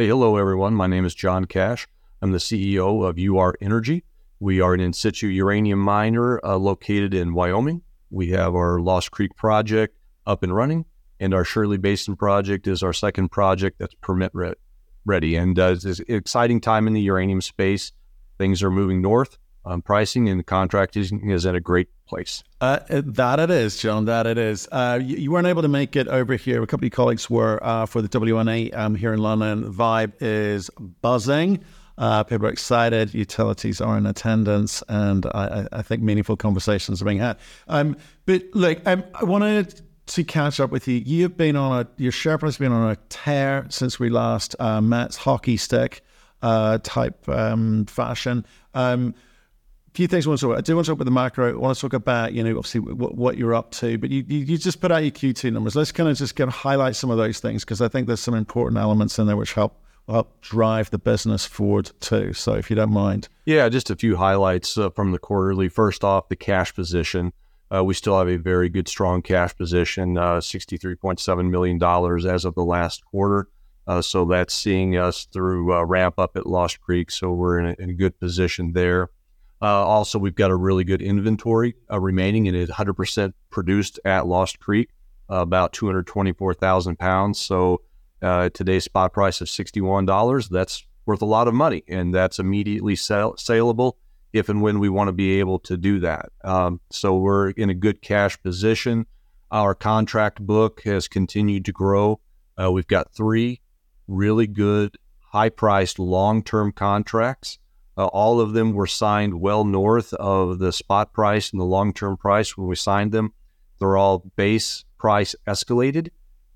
Hey, hello, everyone. My name is John Cash. I'm the CEO of UR Energy. We are an in situ uranium miner uh, located in Wyoming. We have our Lost Creek project up and running, and our Shirley Basin project is our second project that's permit re- ready. And uh, it's an exciting time in the uranium space. Things are moving north um, pricing, and the contracting is at a great place. Uh, that it is, John. That it is. Uh, you, you, weren't able to make it over here. A couple of colleagues were uh, for the WNA um, here in London. Vibe is buzzing. Uh, people are excited. Utilities are in attendance, and I, I think meaningful conversations are being had. Um, but look, um, I wanted to catch up with you. You've been on a your share price has been on a tear since we last uh, met. Hockey stick uh, type um, fashion. Few things I want to talk about. I do want to talk about the macro. I want to talk about, you know, obviously what, what you're up to, but you, you, you, just put out your Q2 numbers. Let's kind of just kind of highlight some of those things because I think there's some important elements in there which help help drive the business forward too. So if you don't mind. Yeah, just a few highlights uh, from the quarterly. First off, the cash position. Uh, we still have a very good, strong cash position, uh, $63.7 million as of the last quarter. Uh, so that's seeing us through uh, ramp up at Lost Creek. So we're in a, in a good position there. Uh, also, we've got a really good inventory uh, remaining, and it's 100% produced at Lost Creek, uh, about 224,000 pounds. So uh, today's spot price of $61, that's worth a lot of money, and that's immediately sell- saleable if and when we want to be able to do that. Um, so we're in a good cash position. Our contract book has continued to grow. Uh, we've got three really good, high priced long term contracts. Uh, all of them were signed well north of the spot price and the long term price when we signed them. They're all base price escalated.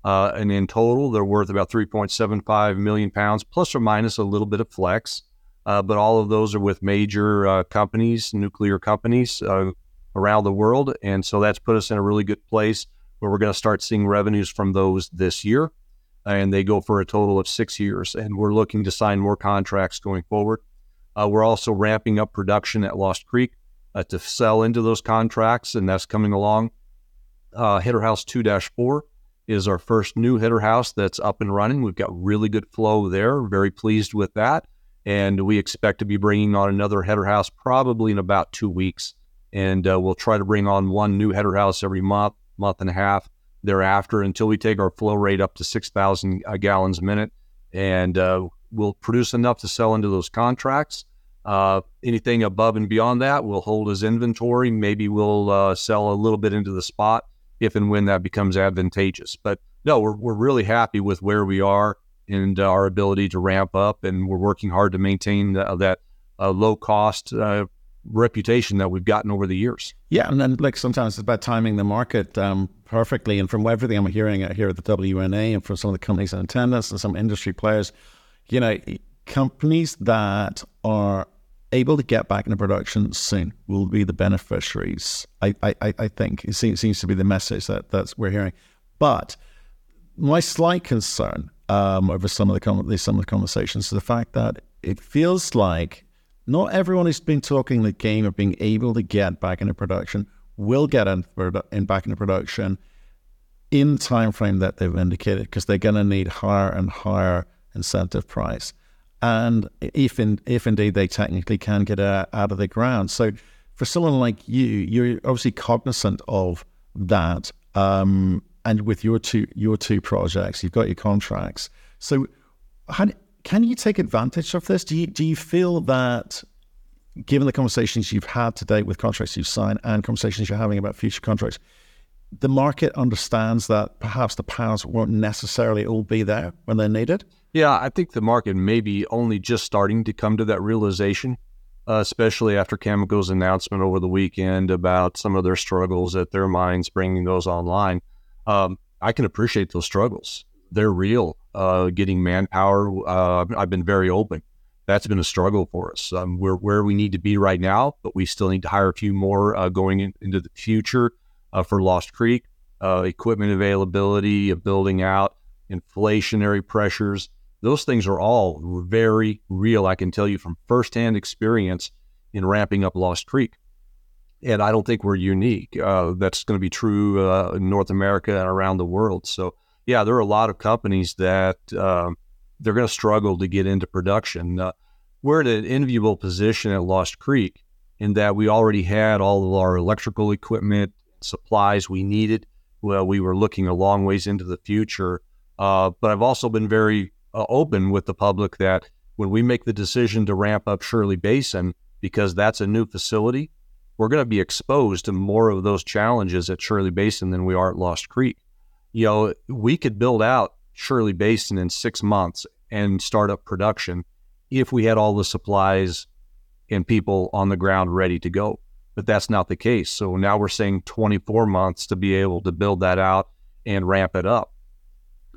Uh, and in total, they're worth about 3.75 million pounds, plus or minus a little bit of flex. Uh, but all of those are with major uh, companies, nuclear companies uh, around the world. And so that's put us in a really good place where we're going to start seeing revenues from those this year. And they go for a total of six years. And we're looking to sign more contracts going forward. Uh, we're also ramping up production at Lost Creek uh, to sell into those contracts, and that's coming along. Uh, Header House 2 4 is our first new header house that's up and running. We've got really good flow there. Very pleased with that. And we expect to be bringing on another header house probably in about two weeks. And uh, we'll try to bring on one new header house every month, month and a half thereafter until we take our flow rate up to 6,000 uh, gallons a minute. And uh, we'll produce enough to sell into those contracts. Uh, anything above and beyond that, we'll hold as inventory. Maybe we'll uh, sell a little bit into the spot if and when that becomes advantageous. But no, we're, we're really happy with where we are and uh, our ability to ramp up, and we're working hard to maintain that uh, low cost uh, reputation that we've gotten over the years. Yeah, and then like sometimes it's about timing the market um, perfectly. And from everything I'm hearing here at the WNA and from some of the companies in attendance and some industry players, you know, companies that are able to get back into production soon will be the beneficiaries. I, I, I think it seems, seems to be the message that that's we're hearing. But my slight concern um, over some of the some of the conversations is the fact that it feels like not everyone who's been talking the game of being able to get back into production will get in, in back into production in the time frame that they've indicated because they're going to need higher and higher incentive price. And if in, if indeed they technically can get out, of the ground. So for someone like you, you're obviously cognizant of that. Um, and with your two your two projects, you've got your contracts. So how, can you take advantage of this? Do you do you feel that given the conversations you've had to date with contracts you've signed and conversations you're having about future contracts, the market understands that perhaps the powers won't necessarily all be there when they're needed? Yeah, I think the market may be only just starting to come to that realization, uh, especially after Cameco's announcement over the weekend about some of their struggles at their mines bringing those online. Um, I can appreciate those struggles. They're real. Uh, getting manpower, uh, I've been very open. That's been a struggle for us. Um, we're where we need to be right now, but we still need to hire a few more uh, going in, into the future uh, for Lost Creek. Uh, equipment availability, building out, inflationary pressures those things are all very real. I can tell you from firsthand experience in ramping up Lost Creek. And I don't think we're unique. Uh, that's going to be true uh, in North America and around the world. So, yeah, there are a lot of companies that uh, they're going to struggle to get into production. Uh, we're in an enviable position at Lost Creek in that we already had all of our electrical equipment, supplies we needed. Well, we were looking a long ways into the future. Uh, but I've also been very uh, open with the public that when we make the decision to ramp up Shirley Basin, because that's a new facility, we're going to be exposed to more of those challenges at Shirley Basin than we are at Lost Creek. You know, we could build out Shirley Basin in six months and start up production if we had all the supplies and people on the ground ready to go. But that's not the case. So now we're saying 24 months to be able to build that out and ramp it up.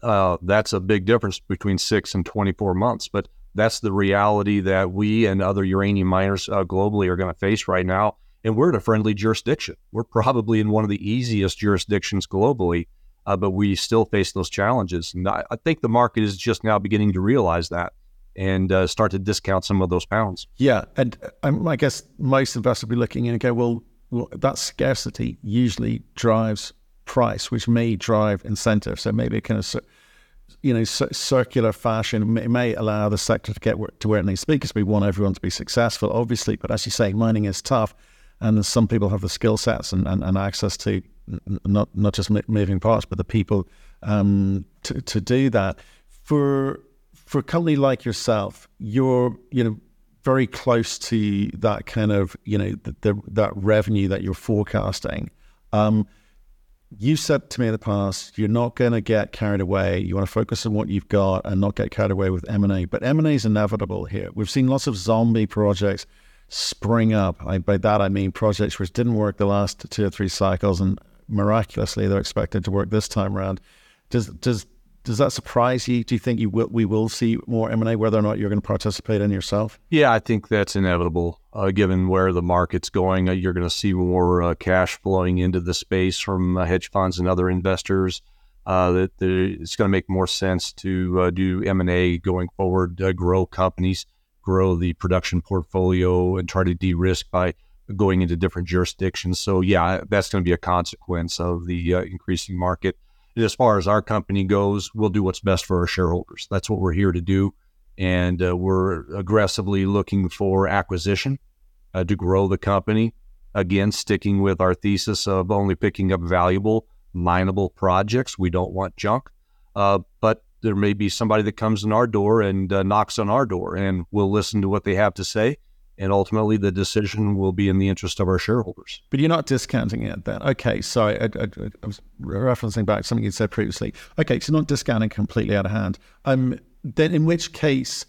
Uh, that's a big difference between six and 24 months. But that's the reality that we and other uranium miners uh, globally are going to face right now. And we're in a friendly jurisdiction. We're probably in one of the easiest jurisdictions globally, uh, but we still face those challenges. And I, I think the market is just now beginning to realize that and uh, start to discount some of those pounds. Yeah, and um, I guess most investors will be looking and go, well, well, that scarcity usually drives price, which may drive incentive. So maybe it kind of, you know, circular fashion may, may, allow the sector to get to where it needs to be because we want everyone to be successful, obviously. But as you say, mining is tough, and some people have the skill sets and, and, and access to not not just moving parts, but the people um, to to do that. For for a company like yourself, you're you know very close to that kind of you know the, the that revenue that you're forecasting. Um, you said to me in the past, you're not going to get carried away. You want to focus on what you've got and not get carried away with M and A. But M and A is inevitable here. We've seen lots of zombie projects spring up. I, by that I mean projects which didn't work the last two or three cycles, and miraculously they're expected to work this time around. Does does does that surprise you? Do you think you will, we will see more M&A, whether or not you're going to participate in yourself? Yeah, I think that's inevitable. Uh, given where the market's going, uh, you're going to see more uh, cash flowing into the space from uh, hedge funds and other investors. Uh, that, it's going to make more sense to uh, do M&A going forward, grow companies, grow the production portfolio, and try to de-risk by going into different jurisdictions. So yeah, that's going to be a consequence of the increasing market as far as our company goes, we'll do what's best for our shareholders. That's what we're here to do. And uh, we're aggressively looking for acquisition uh, to grow the company. Again, sticking with our thesis of only picking up valuable, mineable projects. We don't want junk. Uh, but there may be somebody that comes in our door and uh, knocks on our door, and we'll listen to what they have to say and ultimately the decision will be in the interest of our shareholders. But you're not discounting it then. Okay, so I, I, I was referencing back something you said previously. Okay, so not discounting completely out of hand. Um, then in which case,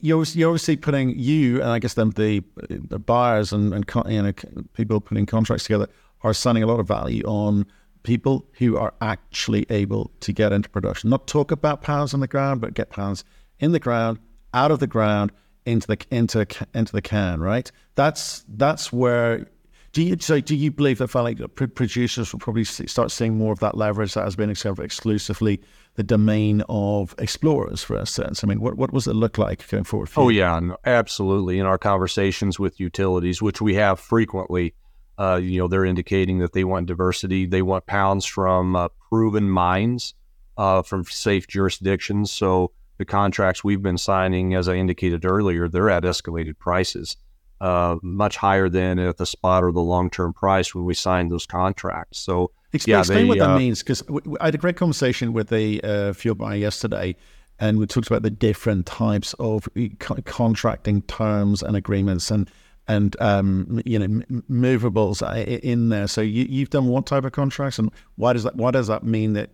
you're, you're obviously putting you and I guess them the, the buyers and, and you know people putting contracts together are signing a lot of value on people who are actually able to get into production. Not talk about pounds on the ground, but get pounds in the ground, out of the ground into the into into the can, right? That's that's where. Do you so do you believe that like producers will probably start seeing more of that leverage that has been exclusively the domain of explorers, for instance? I mean, what what does it look like going forward? oh yeah, absolutely. In our conversations with utilities, which we have frequently, uh, you know, they're indicating that they want diversity. They want pounds from uh, proven mines, uh, from safe jurisdictions. So the contracts we've been signing, as I indicated earlier, they're at escalated prices, uh, much higher than at the spot or the long term price when we signed those contracts. So, explain, yeah, explain they, what that uh, means because I had a great conversation with a uh, fuel buyer yesterday, and we talked about the different types of co- contracting terms and agreements and and um, you know movables in there. So you, have done what type of contracts, and why does that why does that mean that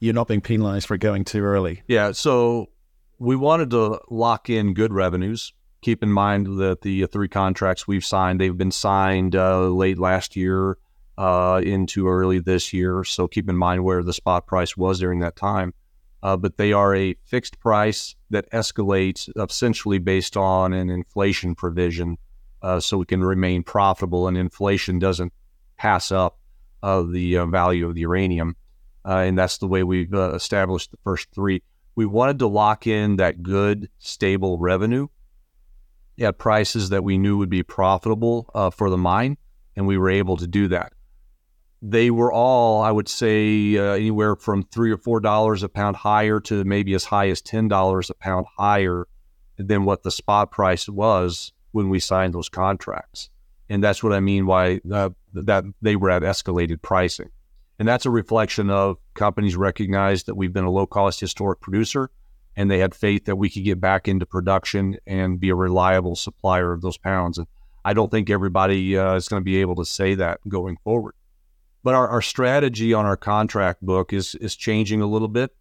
you're not being penalized for going too early? Yeah. So we wanted to lock in good revenues. Keep in mind that the three contracts we've signed, they've been signed uh, late last year uh, into early this year. So keep in mind where the spot price was during that time. Uh, but they are a fixed price that escalates essentially based on an inflation provision uh, so we can remain profitable and inflation doesn't pass up uh, the uh, value of the uranium. and that's the way we've established the first three we wanted to lock in that good, stable revenue at prices that we knew would be profitable uh, for the mine, and we were able to do that. they were all, I would say, uh, anywhere from three or four dollars a pound higher to maybe as high as ten dollars a pound higher than what the spot price was when we signed those contracts. And that's what I mean by uh, that they were at escalated pricing. And that's a reflection of companies recognized that we've been a low cost historic producer and they had faith that we could get back into production and be a reliable supplier of those pounds. And I don't think everybody uh, is going to be able to say that going forward. But our, our strategy on our contract book is is changing a little bit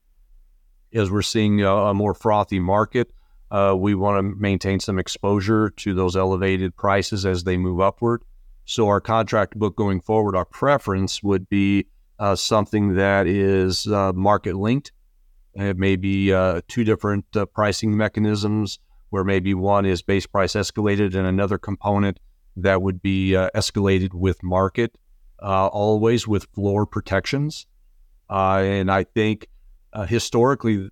as we're seeing a, a more frothy market. Uh, we want to maintain some exposure to those elevated prices as they move upward. So our contract book going forward, our preference would be uh, something that is uh, market linked. It may be uh, two different uh, pricing mechanisms where maybe one is base price escalated and another component that would be uh, escalated with market always with floor protections. And I think historically,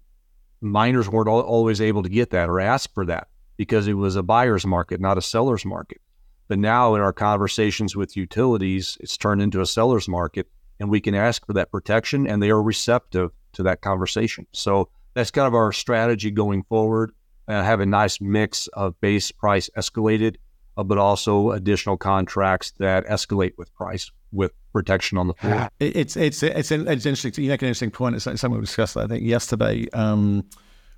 miners weren't al- always able to get that or ask for that because it was a buyer's market, not a seller's market. But now in our conversations with utilities, it's turned into a seller's market and we can ask for that protection and they are receptive to that conversation. So that's kind of our strategy going forward. Uh, have a nice mix of base price escalated, uh, but also additional contracts that escalate with price with protection on the floor. It's it's it's, it's interesting. You make an interesting point. It's something we discussed, I think, yesterday um,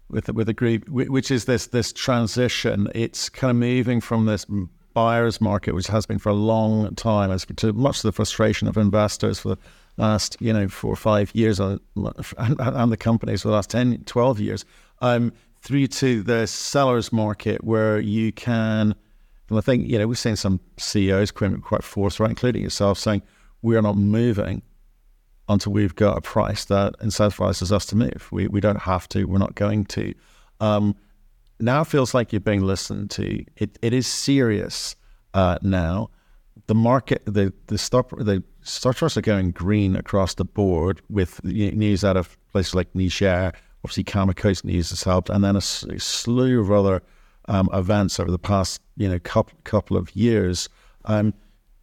with with a group, which is this this transition. It's kind of moving from this buyer's market, which has been for a long time, as to much of the frustration of investors for the last you know four or five years, and, and the companies for the last 10, 12 years, um, through to the seller's market where you can and I think, you know, we've seen some CEOs quite forthright, including yourself, saying, we're not moving until we've got a price that incentivizes us to move. We, we don't have to, we're not going to. Um, now feels like you're being listened to. It, it is serious uh, now. The market, the the stock, the stock charts are going green across the board with news out of places like Niger. Obviously, Cameco's news has helped, and then a, a slew of other um, events over the past you know couple, couple of years. Um,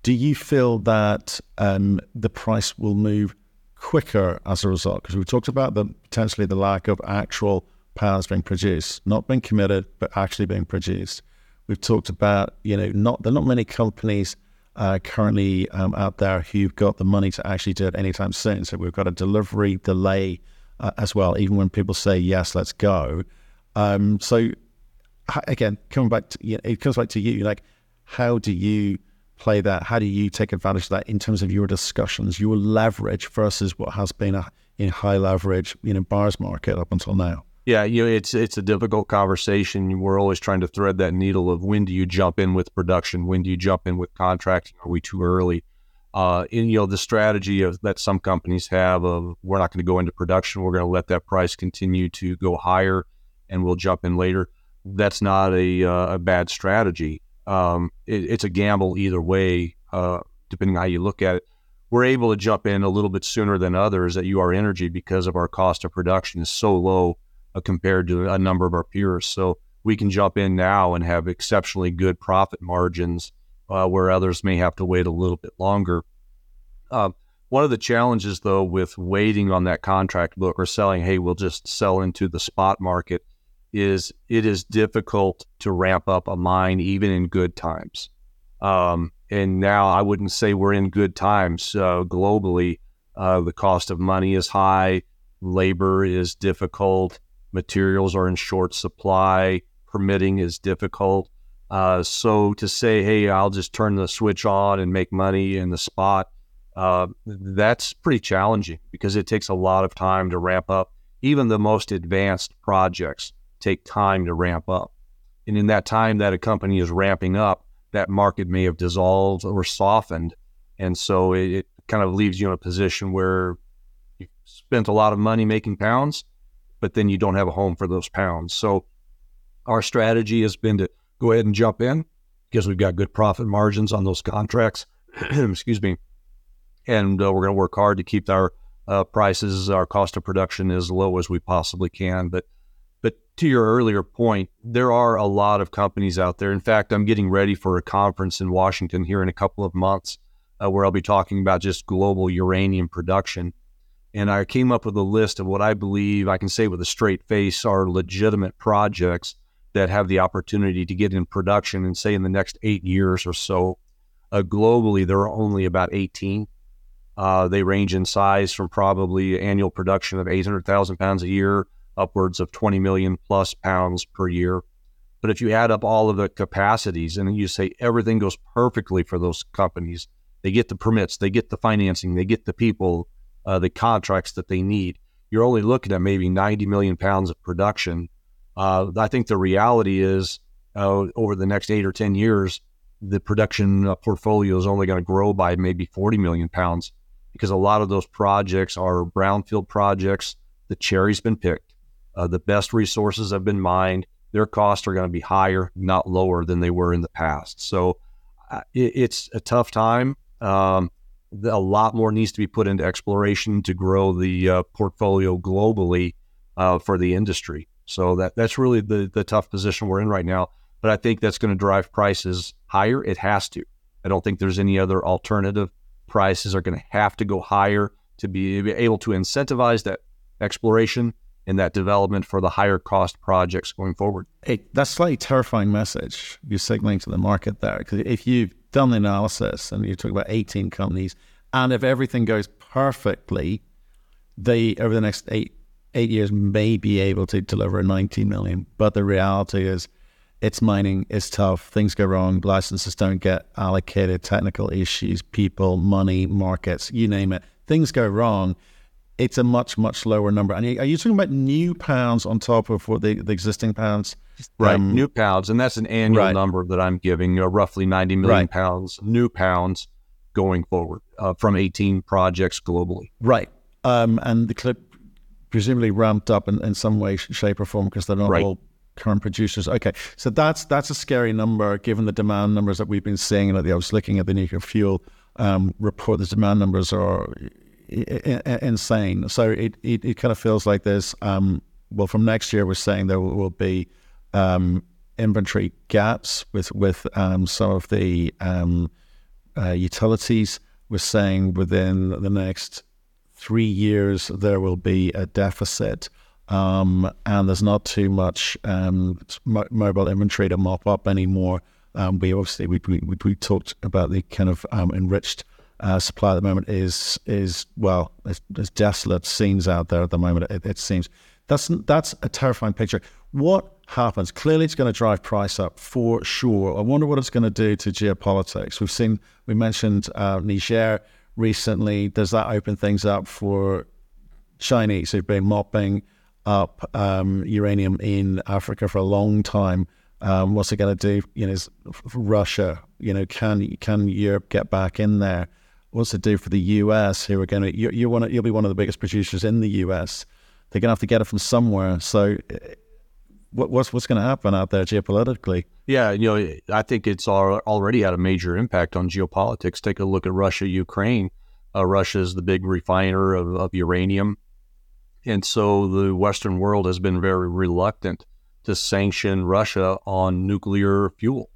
do you feel that um, the price will move quicker as a result? Because we talked about the potentially the lack of actual pounds being produced, not being committed, but actually being produced. We've talked about you know not there are not many companies uh, currently um, out there who've got the money to actually do it anytime soon. So we've got a delivery delay uh, as well, even when people say yes, let's go. Um, so again, coming back to you know, it comes back to you. Like, how do you play that? How do you take advantage of that in terms of your discussions, your leverage versus what has been a in high leverage, you know, bars market up until now? Yeah, you know, it's it's a difficult conversation. We're always trying to thread that needle of when do you jump in with production, when do you jump in with contracting? Are we too early? Uh, and you know, the strategy of that some companies have of we're not going to go into production, we're going to let that price continue to go higher, and we'll jump in later that's not a, uh, a bad strategy. Um, it, it's a gamble either way, uh, depending on how you look at it. We're able to jump in a little bit sooner than others at UR Energy because of our cost of production is so low uh, compared to a number of our peers. So we can jump in now and have exceptionally good profit margins uh, where others may have to wait a little bit longer. Uh, one of the challenges, though, with waiting on that contract book or selling, hey, we'll just sell into the spot market, is it is difficult to ramp up a mine even in good times. Um, and now I wouldn't say we're in good times uh, globally. Uh, the cost of money is high, labor is difficult, materials are in short supply, permitting is difficult. Uh, so to say, hey, I'll just turn the switch on and make money in the spot, uh, that's pretty challenging because it takes a lot of time to ramp up even the most advanced projects take time to ramp up. And in that time that a company is ramping up, that market may have dissolved or softened. And so it, it kind of leaves you in a position where you spent a lot of money making pounds, but then you don't have a home for those pounds. So our strategy has been to go ahead and jump in because we've got good profit margins on those contracts. Excuse me. And uh, we're going to work hard to keep our uh, prices, our cost of production as low as we possibly can. But but to your earlier point, there are a lot of companies out there. In fact, I'm getting ready for a conference in Washington here in a couple of months uh, where I'll be talking about just global uranium production. And I came up with a list of what I believe I can say with a straight face are legitimate projects that have the opportunity to get in production and say in the next eight years or so. Uh, globally, there are only about 18. Uh, they range in size from probably annual production of 800,000 pounds a year upwards of 20 million plus pounds per year. But if you add up all of the capacities and you say everything goes perfectly for those companies, they get the permits, they get the financing, they get the people, uh, the contracts that they need, you're only looking at maybe 90 million pounds of production. Uh, I think the reality is uh, over the next eight or 10 years, the production uh, portfolio is only going to grow by maybe 40 million pounds because a lot of those projects are brownfield projects. The cherry's been picked. Uh, the best resources have been mined. Their costs are going to be higher, not lower than they were in the past. So uh, it, it's a tough time. Um, a lot more needs to be put into exploration to grow the uh, portfolio globally uh, for the industry. So that that's really the the tough position we're in right now. But I think that's going to drive prices higher. It has to. I don't think there's any other alternative. Prices are going to have to go higher to be able to incentivize that exploration and that development for the higher cost projects going forward. Hey, that's slightly terrifying message you're signaling to the market there. Because if you've done the analysis and you talk about 18 companies, and if everything goes perfectly, they over the next eight eight years may be able to deliver 19 million. But the reality is, it's mining is tough. Things go wrong. Licenses don't get allocated. Technical issues, people, money, markets, you name it. Things go wrong it's a much much lower number. And are you talking about new pounds on top of what the, the existing pounds? Right, um, new pounds, and that's an annual right. number that I'm giving, uh, roughly 90 million right. pounds, new pounds going forward uh, from 18 projects globally. Right, um, and the clip presumably ramped up in, in some way, shape, or form because they're not right. all current producers. Okay, so that's that's a scary number given the demand numbers that we've been seeing. And I was looking at the nuclear fuel um, report. The demand numbers are insane. So it, it, it, kind of feels like there's, um, well, from next year, we're saying there will be um, inventory gaps with, with um, some of the um, uh, utilities. We're saying within the next three years, there will be a deficit. Um, and there's not too much um, mobile inventory to mop up anymore. we obviously we, we, we talked about the kind of enriched uh, supply at the moment is is well, there's, desolate scenes out there at the moment. It, it, seems that's that's a terrifying picture. What happens? Clearly, it's going to drive price up for sure. I wonder what it's going to do to geopolitics. We've seen we mentioned uh, Niger recently. Does that open things up for Chinese who've been mopping up um, uranium in Africa for a long time? Um, what's it going to do? You know, Russia. You know, can can Europe get back in there? What's it do for the US? Going to you, you're one you'll be one of the biggest producers in the US. They're to have to get it from somewhere. So, eh, what, what's what's going to happen out there geopolitically? Yeah, you know, I think it's already had a major impact on geopolitics. Take a look at Russia, Ukraine. Uh, Russia is the big refiner of, of uranium, and so the Western world has been very reluctant to sanction Russia on nuclear fuel.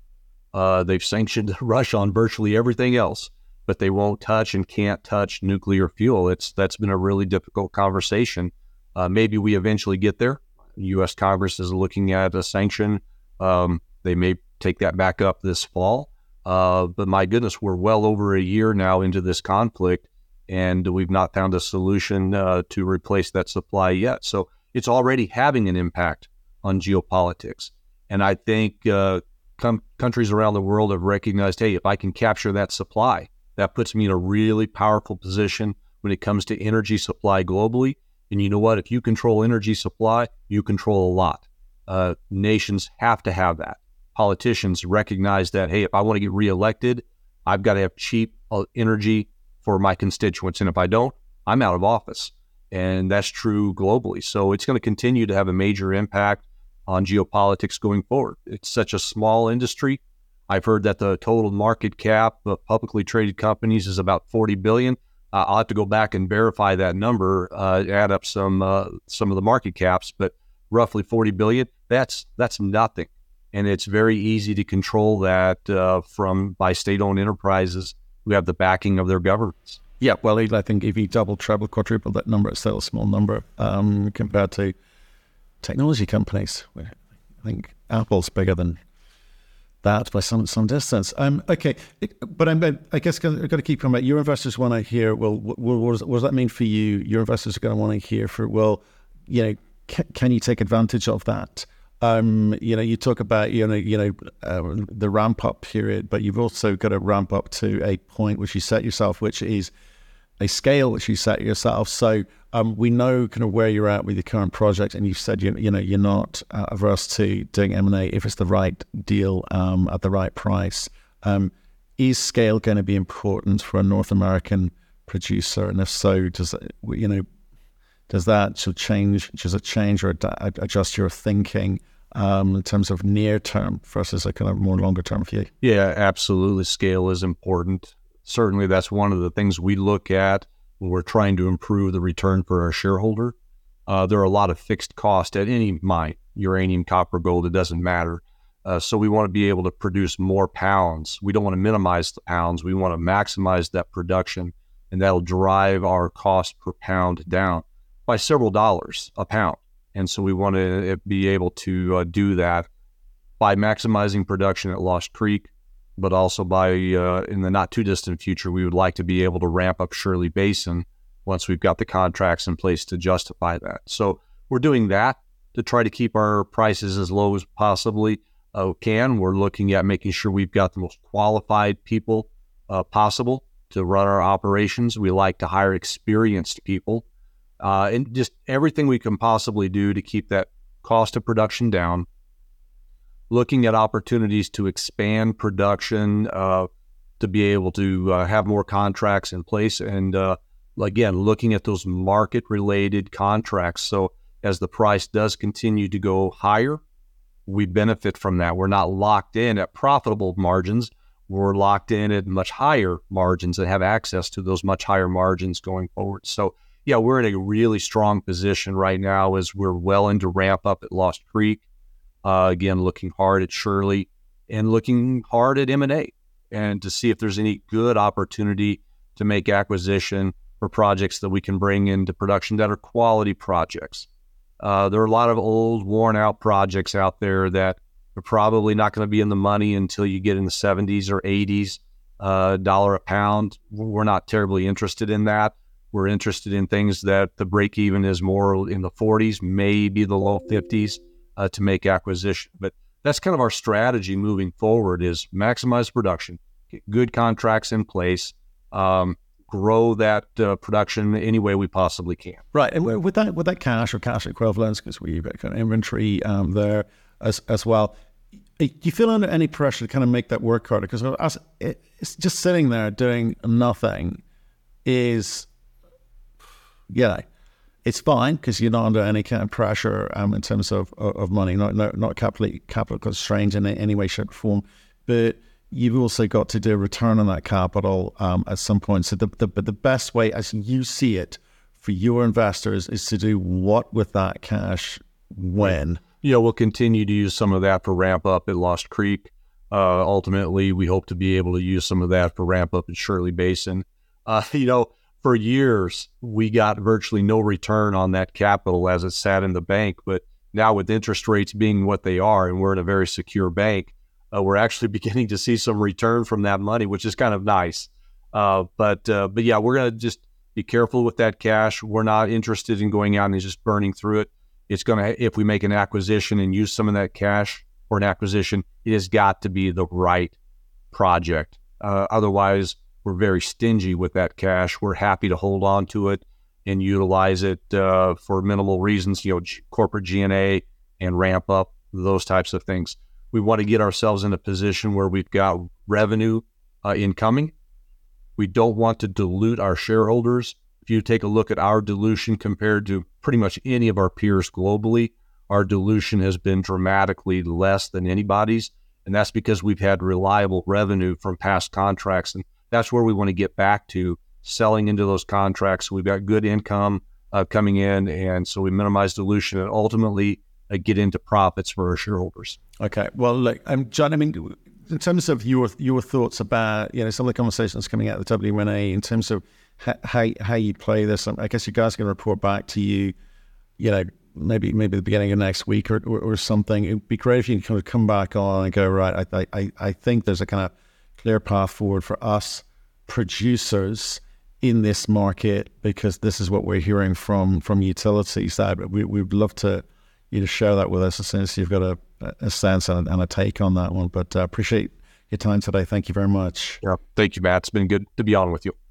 Uh, they've sanctioned Russia on virtually everything else but they won't touch and can't touch nuclear fuel. It's that's been a really difficult conversation. Uh, maybe we eventually get there. U.S. Congress is looking at a sanction. Um, they may take that back up this fall. Uh, but my goodness, we're well over a year now into this conflict, and we've not found a solution uh, to replace that supply yet. So it's already having an impact on geopolitics. And I think uh, com- countries around the world have recognized, hey, if I can capture that supply, that puts me in a really powerful position when it comes to energy supply globally. And you know what? If you control energy supply, you control a lot. Uh, nations have to have that. Politicians recognize that, hey, if I want to get reelected, I've got to have cheap uh, energy for my constituents. And if I don't, I'm out of office. And that's true globally. So it's going to continue to have a major impact on geopolitics going forward. It's such a small industry. I've heard that the total market cap of publicly traded companies is about 40 billion. Uh, I'll have to go back and verify that number, uh, add up some uh, some of the market caps, but roughly 40 billion. That's that's nothing, and it's very easy to control that uh, from by state-owned enterprises who have the backing of their governments. Yeah, well, I think if you double, treble, quadruple that number, it's still a small number um, compared to technology companies. I think Apple's bigger than that by some some distance. Um, okay, but I'm, I guess I've got to keep coming back. Your investors want to hear. Well, what, what, does, what, does, that mean for you? Your investors are going to want to hear for. Well, you know, can, can you take advantage of that? Um, you know, you talk about you know, you know, uh, the ramp up period, but you've also got to ramp up to a point which you set yourself, which is a scale which you set yourself. So um, we know kind of where you're at with your current project, and you've said you you know you're not uh, averse to doing M and A if it's the right deal um, at the right price. Um, is scale going to be important for a North American producer, and if so, does you know does that should change? Does it change or ad- adjust your thinking? Um, in terms of near term versus a kind of more longer term view? Yeah, absolutely. Scale is important certainly that's one of the things we look at when we're trying to improve the return for our shareholder. Uh, there are a lot of fixed costs at any mine, uranium, copper, gold, it doesn't matter. Uh, so we want to be able to produce more pounds. We don't want to minimize the pounds. We want to maximize that production, and that'll drive our cost per pound down by several dollars a pound. And so we want to uh, be able to uh, do that by maximizing production at Lost Creek, but also by uh, in the not too distant future, we would like to be able to ramp up Shirley Basin once we've got the contracts in place to justify that. So we're doing that to try to keep our prices as low as possibly uh, can. We're looking at making sure we've got the most qualified people uh, possible to run our operations. We like to hire experienced people uh, and just everything we can possibly do to keep that cost of production down looking at opportunities to expand production, uh, to be able to uh, have more contracts in place, and uh, again, looking at those market related contracts. So as the price does continue to go higher, we benefit from that. We're not locked in at profitable margins. We're locked in at much higher margins and have access to those much higher margins going forward. So, yeah, we're in a really strong position right now as we're well into ramp up at Lost Creek. Uh, again, looking hard at Shirley and looking hard at M&A and to see if there's any good opportunity to make acquisition for projects that we can bring into production that are quality projects. Uh, there are a lot of old, worn out projects out there that are probably not going to be in the money until you get in the 70s or 80s uh, dollar a pound. We're not terribly interested in that. We're interested in things that the break even is more in the 40s, maybe the low 50s uh, to make acquisition. But that's kind of our strategy moving forward: is maximize production, get good contracts in place, um, grow that uh, production any way we possibly can. Right, and with that with that cash or cash equivalents, because we've got kind of inventory um, there as as well. Do you feel under any pressure to kind of make that work harder? Because it's just sitting there doing nothing is, yeah, it's fine because you're not under any kind of pressure um, in terms of of money, not not, not capital capital constrained in any way, shape, or form. But you've also got to do a return on that capital um, at some point. So the, the the best way, as you see it, for your investors is to do what with that cash when. Yeah, we'll continue to use some of that for ramp up at Lost Creek. Uh, ultimately, we hope to be able to use some of that for ramp up at Shirley Basin. Uh, you know, for years, we got virtually no return on that capital as it sat in the bank. But now, with interest rates being what they are, and we're in a very secure bank, uh, we're actually beginning to see some return from that money, which is kind of nice. Uh, but uh, but yeah, we're gonna just be careful with that cash. We're not interested in going out and just burning through it. It's gonna if we make an acquisition and use some of that cash for an acquisition, it has got to be the right project. Uh, otherwise, we're very stingy with that cash. We're happy to hold on to it and utilize it uh, for minimal reasons, you know, G- corporate G&A and ramp up those types of things. We want to get ourselves in a position where we've got revenue uh, incoming. We don't want to dilute our shareholders. If you take a look at our dilution compared to pretty much any of our peers globally, our dilution has been dramatically less than anybody's. And that's because we've had reliable revenue from past contracts. And that's where we want to get back to selling into those contracts. We've got good income uh, coming in, and so we minimize dilution and ultimately uh, get into profits for our shareholders. Okay. Well, look, um, John. I mean, in terms of your your thoughts about you know some of the conversations coming out of the WNA in terms of how how you play this, I guess you guys to report back to you, you know, maybe maybe the beginning of next week or, or, or something. It'd be great if you can kind of come back on and go right. I I I think there's a kind of clear path forward for us producers in this market because this is what we're hearing from from utilities. That we we'd love to you to share that with us as soon as you've got a, a sense and a, and a take on that one. But uh, appreciate your time today. Thank you very much. Yeah, thank you, Matt. It's been good to be on with you.